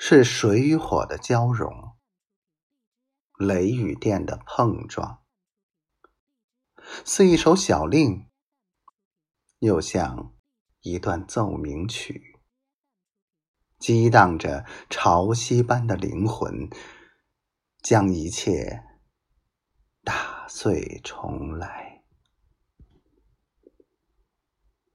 是水与火的交融雷与电的碰撞。似一首小令又像一段奏鸣曲激荡着潮汐般的灵魂将一切打碎重来。